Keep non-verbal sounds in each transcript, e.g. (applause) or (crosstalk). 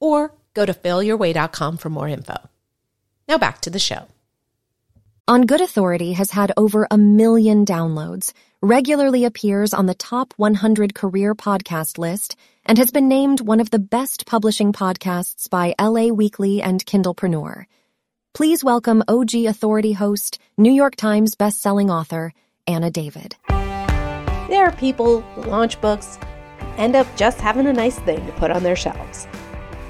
or go to failyourway.com for more info. Now back to the show. On Good Authority has had over a million downloads, regularly appears on the top 100 career podcast list, and has been named one of the best publishing podcasts by LA Weekly and Kindlepreneur. Please welcome OG Authority host, New York Times bestselling author, Anna David. There are people who launch books end up just having a nice thing to put on their shelves.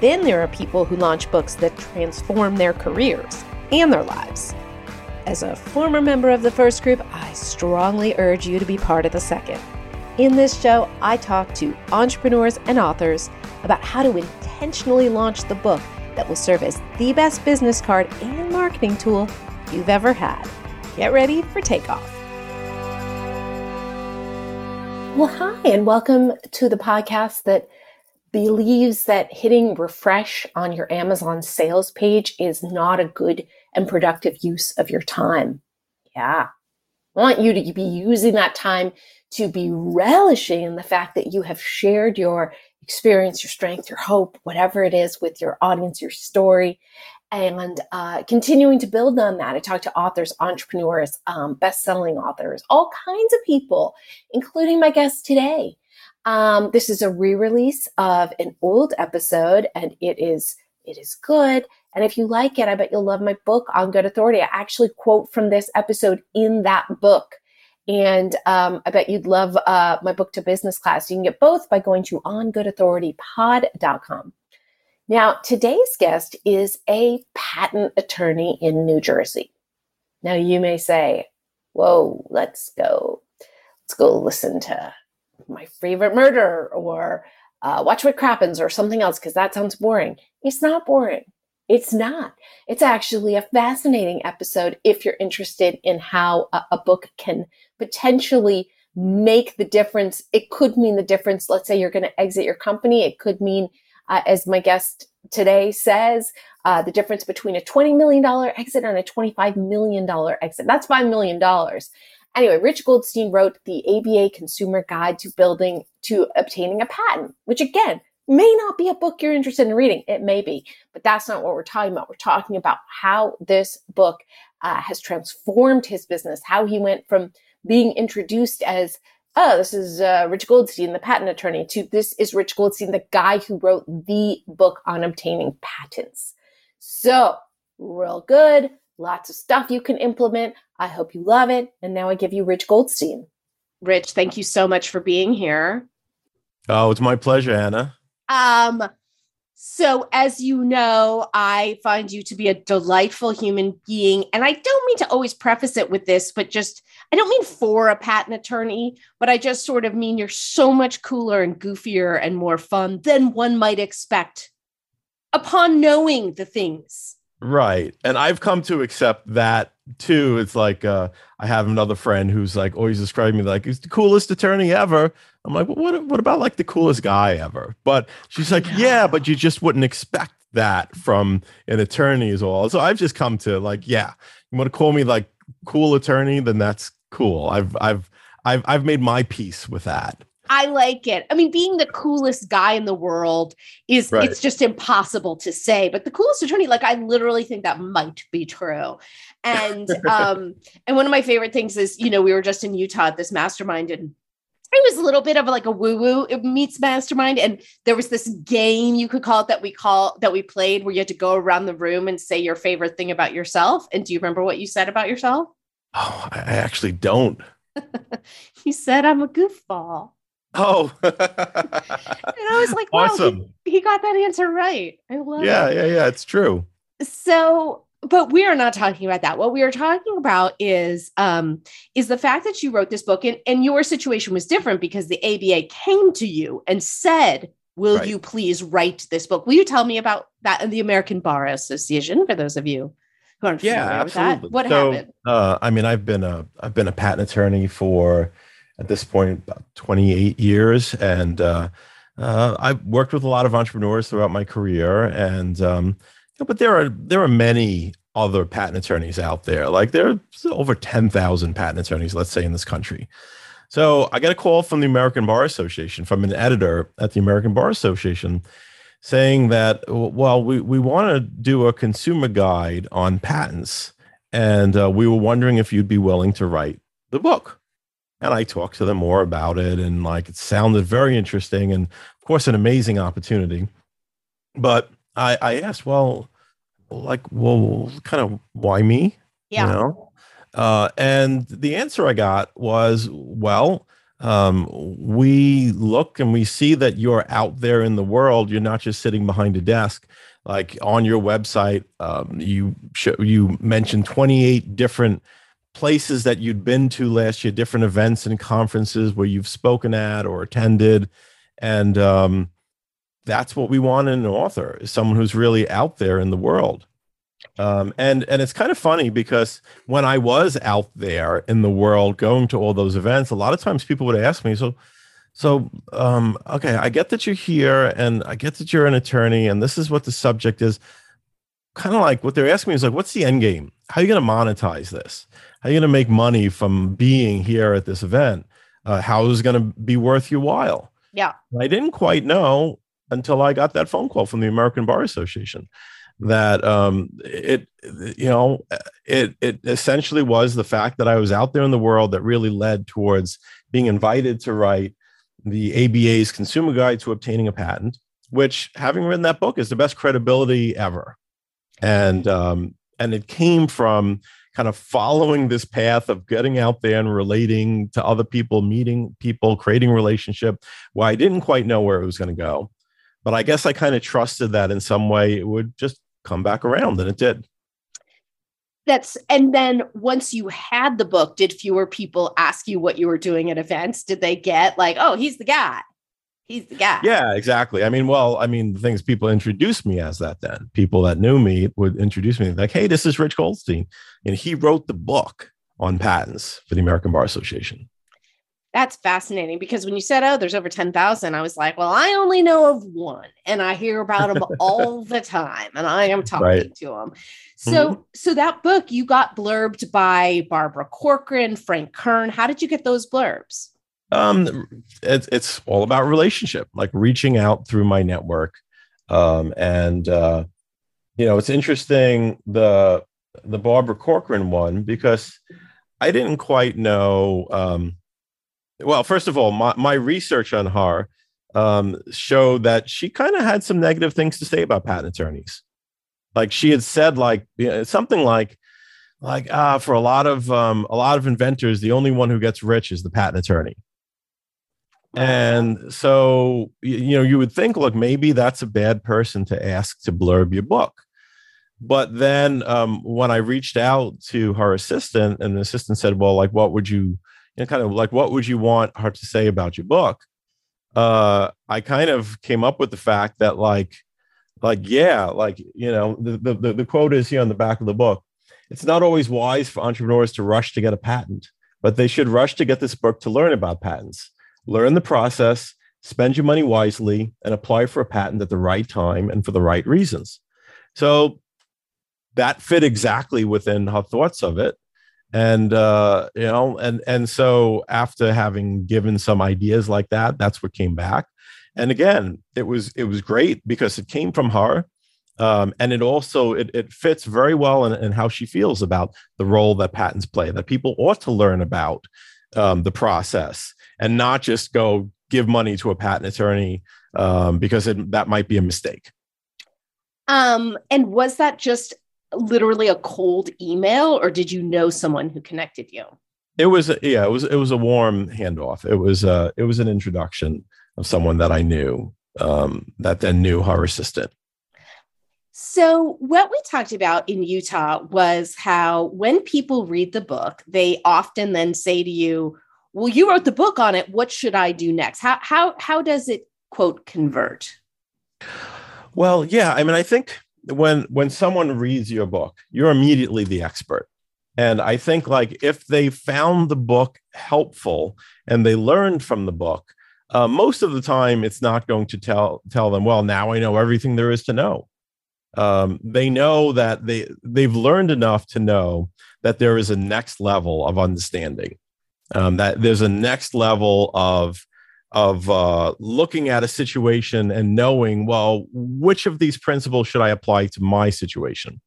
Then there are people who launch books that transform their careers and their lives. As a former member of the first group, I strongly urge you to be part of the second. In this show, I talk to entrepreneurs and authors about how to intentionally launch the book that will serve as the best business card and marketing tool you've ever had. Get ready for takeoff. Well, hi, and welcome to the podcast that believes that hitting refresh on your Amazon sales page is not a good and productive use of your time. Yeah. I want you to be using that time to be relishing in the fact that you have shared your experience, your strength, your hope, whatever it is with your audience, your story, and uh, continuing to build on that. I talk to authors, entrepreneurs, um, best-selling authors, all kinds of people, including my guest today. Um, this is a re-release of an old episode, and it is it is good. And if you like it, I bet you'll love my book on Good Authority. I actually quote from this episode in that book. And um, I bet you'd love uh, my book to business class. You can get both by going to ongoodauthoritypod.com. Now, today's guest is a patent attorney in New Jersey. Now, you may say, whoa, let's go, let's go listen to my favorite murder or uh, watch what crappens or something else because that sounds boring. It's not boring. It's not. It's actually a fascinating episode if you're interested in how a, a book can potentially make the difference. It could mean the difference. Let's say you're going to exit your company. It could mean uh, as my guest today says, uh, the difference between a $20 million exit and a $25 million exit. That's $5 million. Anyway, Rich Goldstein wrote the ABA Consumer Guide to Building to Obtaining a Patent, which again, may not be a book you're interested in reading. It may be, but that's not what we're talking about. We're talking about how this book uh, has transformed his business, how he went from being introduced as oh, this is uh, Rich Goldstein, the patent attorney, to this is Rich Goldstein, the guy who wrote the book on obtaining patents. So, real good, lots of stuff you can implement. I hope you love it. And now I give you Rich Goldstein. Rich, thank you so much for being here. Oh, it's my pleasure, Anna. Um, so, as you know, I find you to be a delightful human being. And I don't mean to always preface it with this, but just, I don't mean for a patent attorney, but I just sort of mean you're so much cooler and goofier and more fun than one might expect upon knowing the things. Right. And I've come to accept that too. It's like uh, I have another friend who's like always describing me like he's the coolest attorney ever. I'm like, well, what what about like the coolest guy ever? But she's like, yeah, but you just wouldn't expect that from an attorney as well. So I've just come to like, yeah, you want to call me like cool attorney, then that's cool. I've I've I've I've made my peace with that. I like it. I mean, being the coolest guy in the world is right. it's just impossible to say. But the coolest attorney, like I literally think that might be true. And um, and one of my favorite things is, you know, we were just in Utah at this mastermind and it was a little bit of like a woo-woo meets mastermind and there was this game you could call it that we call that we played where you had to go around the room and say your favorite thing about yourself and do you remember what you said about yourself oh i actually don't (laughs) you said i'm a goofball Oh, (laughs) and I was like, wow, awesome. He, he, got that answer right. I love yeah, it. Yeah, yeah, yeah. It's true. So, but we are not talking about that. What we are talking about is um, is the fact that you wrote this book and, and your situation was different because the ABA came to you and said, Will right. you please write this book? Will you tell me about that and the American Bar Association for those of you who aren't yeah, familiar absolutely. with that? What so, happened? Uh, I mean, I've been a I've been a patent attorney for at this point about 28 years, and uh, uh, I've worked with a lot of entrepreneurs throughout my career, and um, but there are there are many other patent attorneys out there. Like there are over 10,000 patent attorneys, let's say, in this country. So I got a call from the American Bar Association, from an editor at the American Bar Association, saying that, well, we, we want to do a consumer guide on patents. And uh, we were wondering if you'd be willing to write the book. And I talked to them more about it. And like it sounded very interesting and, of course, an amazing opportunity. But I, I asked, well, like, well, kind of why me? Yeah. You know? Uh, and the answer I got was, well, um, we look and we see that you're out there in the world. You're not just sitting behind a desk. Like on your website, um, you you mentioned 28 different places that you'd been to last year, different events and conferences where you've spoken at or attended, and um, that's what we want in an author is someone who's really out there in the world. Um, and and it's kind of funny because when I was out there in the world going to all those events, a lot of times people would ask me, so so um, okay, I get that you're here and I get that you're an attorney and this is what the subject is. Kind of like what they're asking me is like, what's the end game? How are you going to monetize this? How are you going to make money from being here at this event? Uh, how is it going to be worth your while? Yeah. I didn't quite know until I got that phone call from the American Bar Association that um, it you know it it essentially was the fact that I was out there in the world that really led towards being invited to write the ABA's Consumer Guide to Obtaining a Patent, which having written that book is the best credibility ever, and um, and it came from kind of following this path of getting out there and relating to other people, meeting people, creating relationship. Well, I didn't quite know where it was going to go, but I guess I kind of trusted that in some way it would just come back around, and it did. That's and then once you had the book, did fewer people ask you what you were doing at events? Did they get like, oh, he's the guy? He's the guy. Yeah, exactly. I mean, well, I mean, the things people introduced me as that then. People that knew me would introduce me like, hey, this is Rich Goldstein. And he wrote the book on patents for the American Bar Association. That's fascinating because when you said, oh, there's over 10,000, I was like, well, I only know of one and I hear about them (laughs) all the time and I am talking right. to them. So, mm-hmm. so that book you got blurbed by Barbara Corcoran, Frank Kern. How did you get those blurbs? Um, it's, it's all about relationship, like reaching out through my network. Um, and, uh, you know, it's interesting the, the Barbara Corcoran one because I didn't quite know, um, well, first of all, my, my research on her um, showed that she kind of had some negative things to say about patent attorneys. Like she had said, like you know, something like, like ah, for a lot of um, a lot of inventors, the only one who gets rich is the patent attorney. And so, you know, you would think, look, maybe that's a bad person to ask to blurb your book. But then um, when I reached out to her assistant, and the assistant said, well, like, what would you, know, kind of like what would you want her to say about your book? Uh, I kind of came up with the fact that like, like yeah, like you know, the, the the quote is here on the back of the book. It's not always wise for entrepreneurs to rush to get a patent, but they should rush to get this book to learn about patents, learn the process, spend your money wisely, and apply for a patent at the right time and for the right reasons. So that fit exactly within her thoughts of it and uh, you know and and so after having given some ideas like that that's what came back. And again it was it was great because it came from her um, and it also it, it fits very well in, in how she feels about the role that patents play that people ought to learn about um, the process and not just go give money to a patent attorney um, because it, that might be a mistake. Um, and was that just literally a cold email or did you know someone who connected you? It was yeah, it was it was a warm handoff. It was uh it was an introduction of someone that I knew um that then knew her assistant. So, what we talked about in Utah was how when people read the book, they often then say to you, "Well, you wrote the book on it. What should I do next?" How how how does it quote convert? Well, yeah. I mean, I think when when someone reads your book, you're immediately the expert. And I think like if they found the book helpful and they learned from the book, uh, most of the time it's not going to tell tell them, well, now I know everything there is to know. Um, they know that they they've learned enough to know that there is a next level of understanding. Um, that there's a next level of of uh, looking at a situation and knowing, well, which of these principles should I apply to my situation?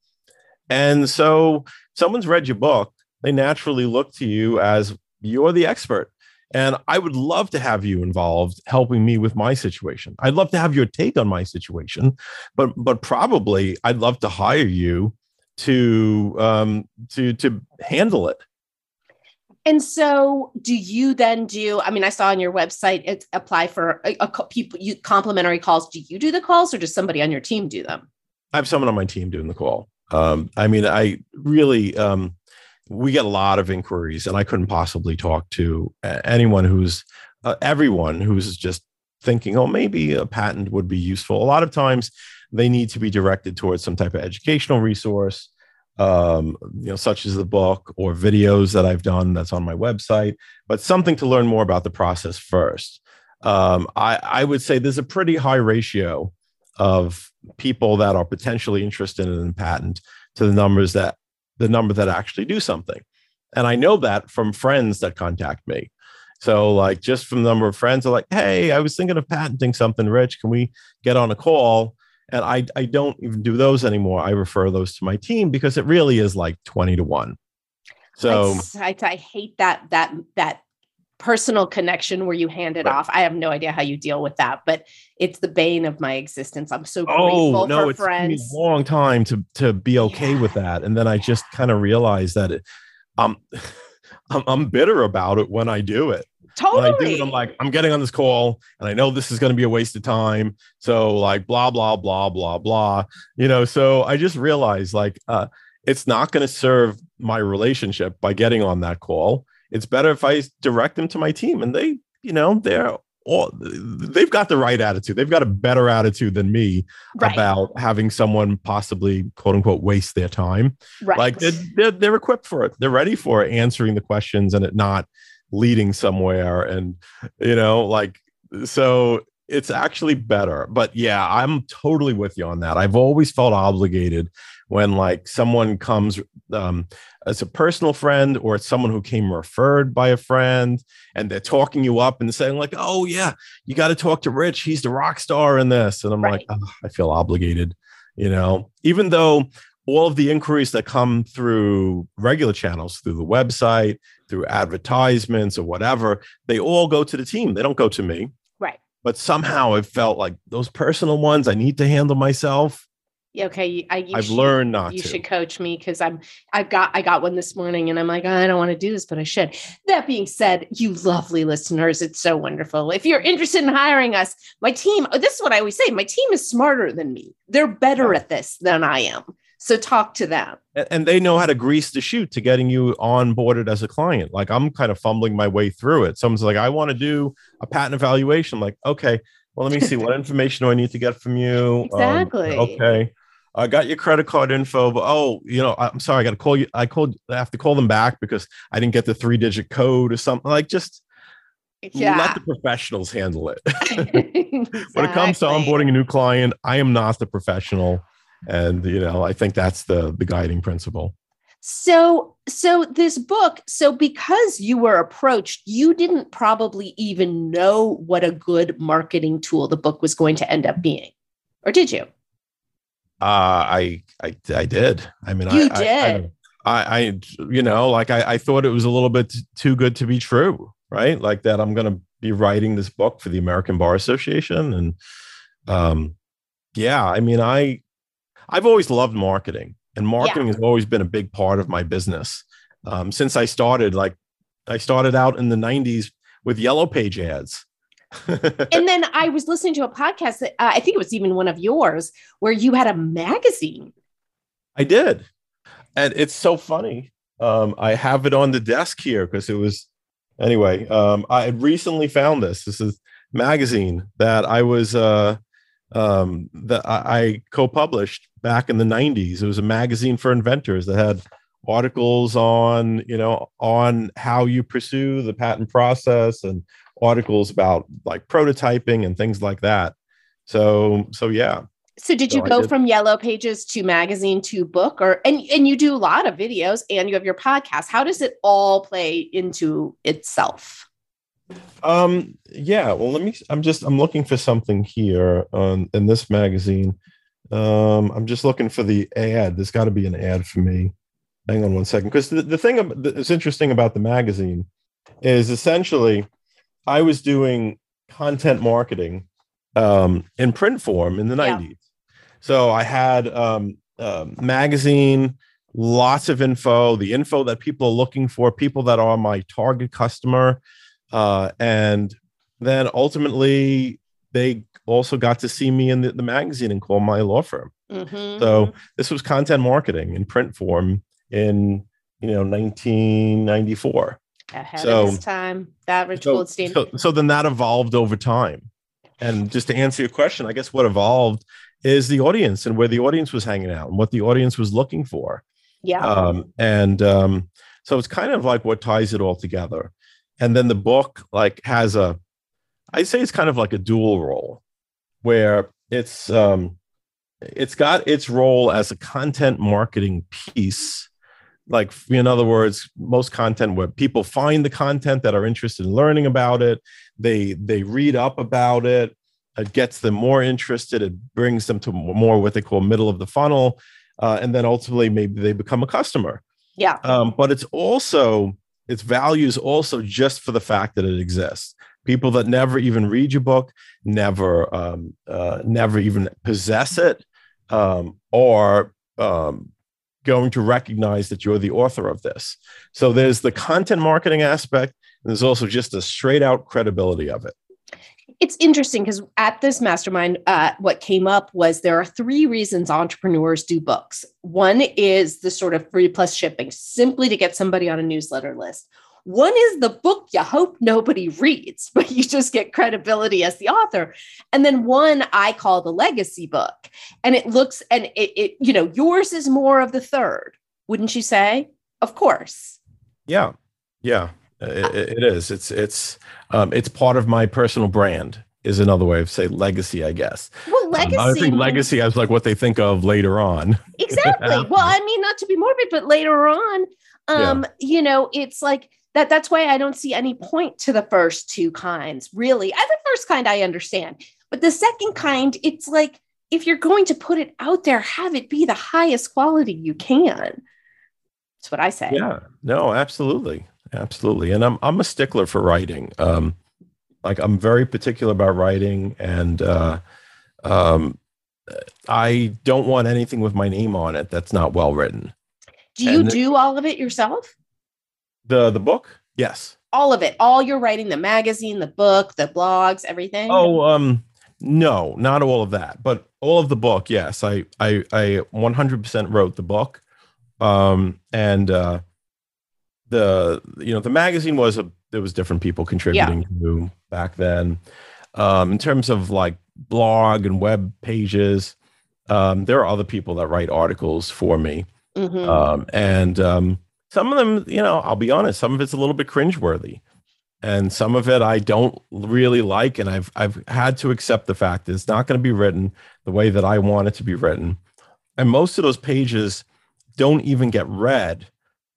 And so, someone's read your book, they naturally look to you as you're the expert. And I would love to have you involved helping me with my situation. I'd love to have your take on my situation, but but probably I'd love to hire you to um, to to handle it and so, do you then do? I mean, I saw on your website it apply for a, a people you complimentary calls. Do you do the calls, or does somebody on your team do them? I have someone on my team doing the call. Um, I mean, I really um, we get a lot of inquiries, and I couldn't possibly talk to anyone who's uh, everyone who's just thinking, oh, maybe a patent would be useful. A lot of times, they need to be directed towards some type of educational resource um, you know, such as the book or videos that I've done that's on my website, but something to learn more about the process first. Um, I, I would say there's a pretty high ratio of people that are potentially interested in a patent to the numbers that the number that actually do something. And I know that from friends that contact me. So, like, just from the number of friends are like, hey, I was thinking of patenting something, Rich. Can we get on a call? And I I don't even do those anymore. I refer those to my team because it really is like twenty to one. So I, I, I hate that that that personal connection where you hand it right. off. I have no idea how you deal with that, but it's the bane of my existence. I'm so grateful oh, no, for it's friends. a long time to to be okay yeah. with that, and then I just kind of realized that it, um, (laughs) I'm I'm bitter about it when I do it. Totally. It, I'm like, I'm getting on this call and I know this is going to be a waste of time. So, like, blah, blah, blah, blah, blah. You know, so I just realized like, uh, it's not going to serve my relationship by getting on that call. It's better if I direct them to my team and they, you know, they're all they've got the right attitude. They've got a better attitude than me right. about having someone possibly quote unquote waste their time. Right. Like they're, they're, they're equipped for it. They're ready for answering the questions and it not leading somewhere and you know like so it's actually better. But yeah i'm totally with you on that. I've always felt obligated when like someone comes um, as a personal friend or it's someone who came referred by a friend and they're talking you up and saying like oh yeah you got to talk to rich. He's the rock star in this. And i'm right. like oh, i feel obligated you know? Even though all of the inquiries that come through regular channels through the website through advertisements or whatever, they all go to the team. They don't go to me. Right. But somehow it felt like those personal ones I need to handle myself. Yeah, okay. I, I've should, learned not you to. should coach me because I'm I've got I got one this morning and I'm like, oh, I don't want to do this, but I should. That being said, you lovely listeners, it's so wonderful. If you're interested in hiring us, my team, this is what I always say, my team is smarter than me. They're better at this than I am. So talk to them. And they know how to grease the chute to getting you onboarded as a client. Like I'm kind of fumbling my way through it. Someone's like, I want to do a patent evaluation. I'm like, okay, well, let me see. what (laughs) information do I need to get from you? Um, exactly. Um, okay. I got your credit card info, but oh, you know, I'm sorry, I got to call you. I called, I have to call them back because I didn't get the three digit code or something. Like, just yeah. let the professionals handle it. exactly. (laughs) (laughs) when it comes to onboarding a new client, I am not the professional and you know i think that's the the guiding principle. So so this book so because you were approached you didn't probably even know what a good marketing tool the book was going to end up being. Or did you? Uh i i, I did. I mean you I, did. I, I, I you know like I, I thought it was a little bit too good to be true right? Like that i'm going to be writing this book for the american bar association and um yeah i mean i I've always loved marketing, and marketing yeah. has always been a big part of my business um, since I started. Like I started out in the '90s with yellow page ads. (laughs) and then I was listening to a podcast that uh, I think it was even one of yours where you had a magazine. I did, and it's so funny. Um, I have it on the desk here because it was anyway. Um, I recently found this. This is magazine that I was uh, um, that I, I co-published back in the 90s. It was a magazine for inventors that had articles on you know on how you pursue the patent process and articles about like prototyping and things like that. So so yeah. So did you go did. from yellow pages to magazine to book or and and you do a lot of videos and you have your podcast. How does it all play into itself? Um yeah, well let me I'm just I'm looking for something here on in this magazine. Um I'm just looking for the ad. There's got to be an ad for me. Hang on one second because the, the thing that's interesting about the magazine is essentially I was doing content marketing um, in print form in the yeah. 90s. So I had um, uh, magazine, lots of info, the info that people are looking for, people that are my target customer. Uh, and then ultimately, they also got to see me in the, the magazine and call my law firm. Mm-hmm. So this was content marketing in print form in you know 1994. Ahead so, of his time, that Rich so, Goldstein. So, so then that evolved over time. And just to answer your question, I guess what evolved is the audience and where the audience was hanging out and what the audience was looking for. Yeah. Um, and um, so it's kind of like what ties it all together. And then the book like has a, I'd say it's kind of like a dual role, where it's um, it's got its role as a content marketing piece. Like in other words most content where people find the content that are interested in learning about it they they read up about it it gets them more interested it brings them to more what they call middle of the funnel uh, and then ultimately maybe they become a customer. Yeah. Um, but it's also its values also just for the fact that it exists people that never even read your book never um, uh, never even possess it um, or um, going to recognize that you're the author of this. So there's the content marketing aspect, and there's also just a straight out credibility of it. It's interesting because at this mastermind, uh, what came up was there are three reasons entrepreneurs do books. One is the sort of free plus shipping, simply to get somebody on a newsletter list. One is the book you hope nobody reads, (laughs) but you just get credibility as the author. And then one I call the legacy book. And it looks, and it, it you know, yours is more of the third, wouldn't you say? Of course. Yeah. Yeah. It, it is. It's, it's, um, it's part of my personal brand is another way of say legacy, I guess. Well, legacy. Um, I think legacy is like what they think of later on. (laughs) Exactly. well, I mean, not to be morbid, but later on, um, yeah. you know, it's like that that's why I don't see any point to the first two kinds, really. As the first kind, I understand. But the second kind, it's like if you're going to put it out there, have it be the highest quality you can. That's what I say. Yeah. No, absolutely. Absolutely. And I'm I'm a stickler for writing. Um like I'm very particular about writing and uh um I don't want anything with my name on it that's not well written. Do you and do all of it yourself? The the book? Yes. All of it. All you're writing, the magazine, the book, the blogs, everything. Oh, um, no, not all of that, but all of the book. Yes, I I I 100% wrote the book, um, and uh, the you know the magazine was a there was different people contributing yeah. to back then. Um, in terms of like blog and web pages, um, there are other people that write articles for me, mm-hmm. um, and um, some of them, you know, I'll be honest, some of it's a little bit cringeworthy. And some of it I don't really like. And I've I've had to accept the fact that it's not going to be written the way that I want it to be written. And most of those pages don't even get read.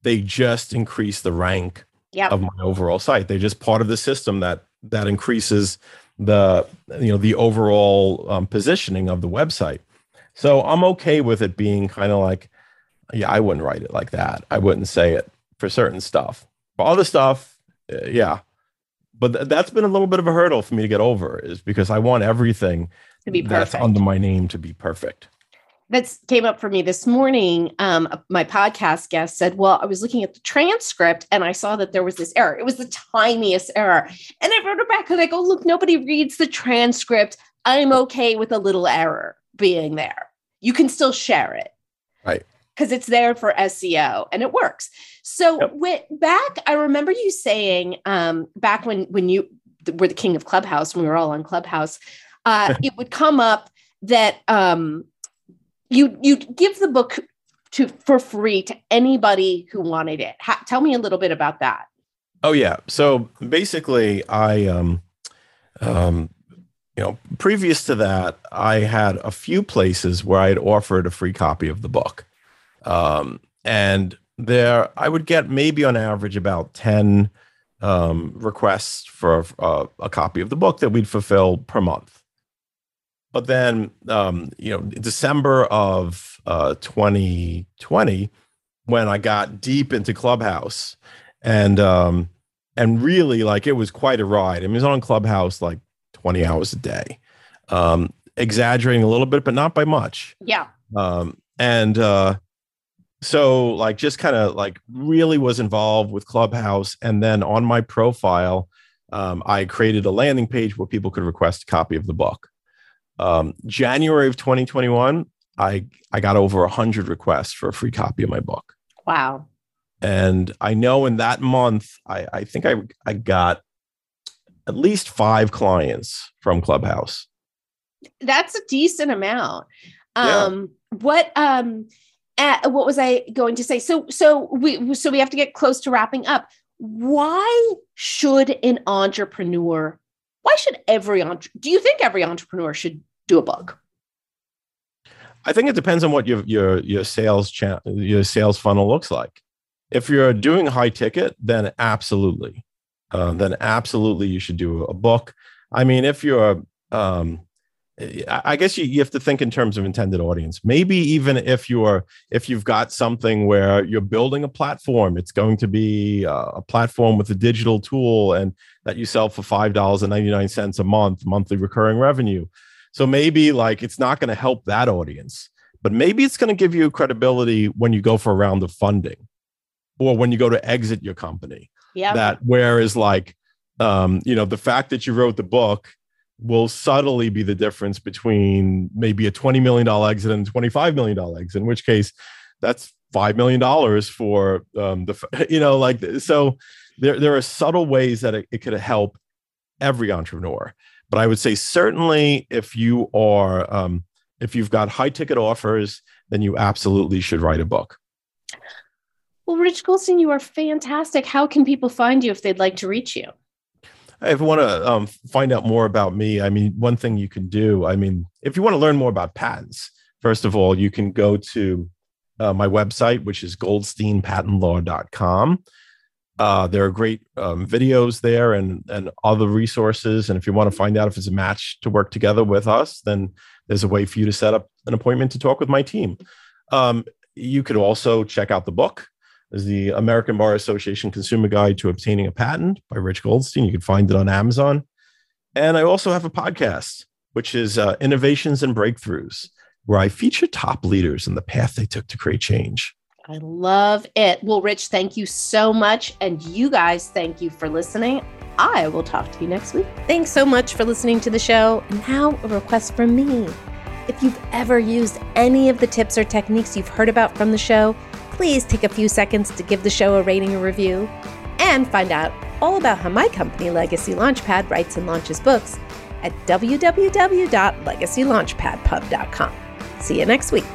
They just increase the rank yep. of my overall site. They're just part of the system that that increases the you know the overall um, positioning of the website. So I'm okay with it being kind of like yeah, I wouldn't write it like that. I wouldn't say it for certain stuff. For other stuff, uh, yeah. But th- that's been a little bit of a hurdle for me to get over, is because I want everything to be perfect. that's under my name to be perfect. That came up for me this morning. Um, my podcast guest said, Well, I was looking at the transcript and I saw that there was this error. It was the tiniest error. And I wrote it back and I go, Look, nobody reads the transcript. I'm okay with a little error being there. You can still share it. Right because it's there for SEO and it works. So yep. back, I remember you saying um, back when when you were the king of Clubhouse, and we were all on Clubhouse, uh, (laughs) it would come up that um, you you give the book to for free to anybody who wanted it. Ha- tell me a little bit about that. Oh yeah. So basically, I um, um, you know, previous to that, I had a few places where I had offered a free copy of the book, um, and there I would get maybe on average about ten um, requests for uh, a copy of the book that we'd fulfill per month. But then, um, you know, December of uh, 2020, when I got deep into Clubhouse, and um, and really like it was quite a ride. I mean, it was on Clubhouse like 20 hours a day, um, exaggerating a little bit, but not by much. Yeah. Um, and uh, so like just kind of like really was involved with Clubhouse, and then on my profile, um, I created a landing page where people could request a copy of the book. Um, January of 2021, I I got over a hundred requests for a free copy of my book. Wow. And I know in that month, I, I think I I got at least five clients from Clubhouse. That's a decent amount. Um, yeah. what um uh, what was I going to say? So so we so we have to get close to wrapping up. Why should an entrepreneur why should every do you think every entrepreneur should do a book i think it depends on what your your your sales cha- your sales funnel looks like. If you're doing high ticket then absolutely uh, then absolutely you should do a book. I mean if you're um, I guess you, you have to think in terms of intended audience. Maybe even if you're if you've got something where you're building a platform, it's going to be uh, a platform with a digital tool and that you sell for five dollars and ninety nine cents a month, monthly recurring revenue. So maybe like it's not going to help that audience, but maybe it's going to give you credibility when you go for a round of funding, or when you go to exit your company. Yeah. That whereas like um, you know the fact that you wrote the book will subtly be the difference between maybe a $20 million exit and $25 million exit, in which case that's $5 million for um, the, (laughs) you know, like, so there, there are subtle ways that it, it could help every entrepreneur. But I would say certainly if you are, um, if you've got high ticket offers, then you absolutely should write a book. Well, Rich Goldstein, you are fantastic. How can people find you if they'd like to reach you? If you want to um, find out more about me, I mean, one thing you can do, I mean, if you want to learn more about patents, first of all, you can go to uh, my website, which is goldsteinpatentlaw.com. Uh, there are great um, videos there and, and other resources. And if you want to find out if it's a match to work together with us, then there's a way for you to set up an appointment to talk with my team. Um, you could also check out the book is the American Bar Association Consumer Guide to Obtaining a Patent by Rich Goldstein. You can find it on Amazon. And I also have a podcast, which is uh, Innovations and Breakthroughs, where I feature top leaders and the path they took to create change. I love it. Well, Rich, thank you so much. And you guys, thank you for listening. I will talk to you next week. Thanks so much for listening to the show. And now, a request from me. If you've ever used any of the tips or techniques you've heard about from the show, please take a few seconds to give the show a rating or review and find out all about how my company, Legacy Launchpad, writes and launches books at www.legacylaunchpadpub.com. See you next week.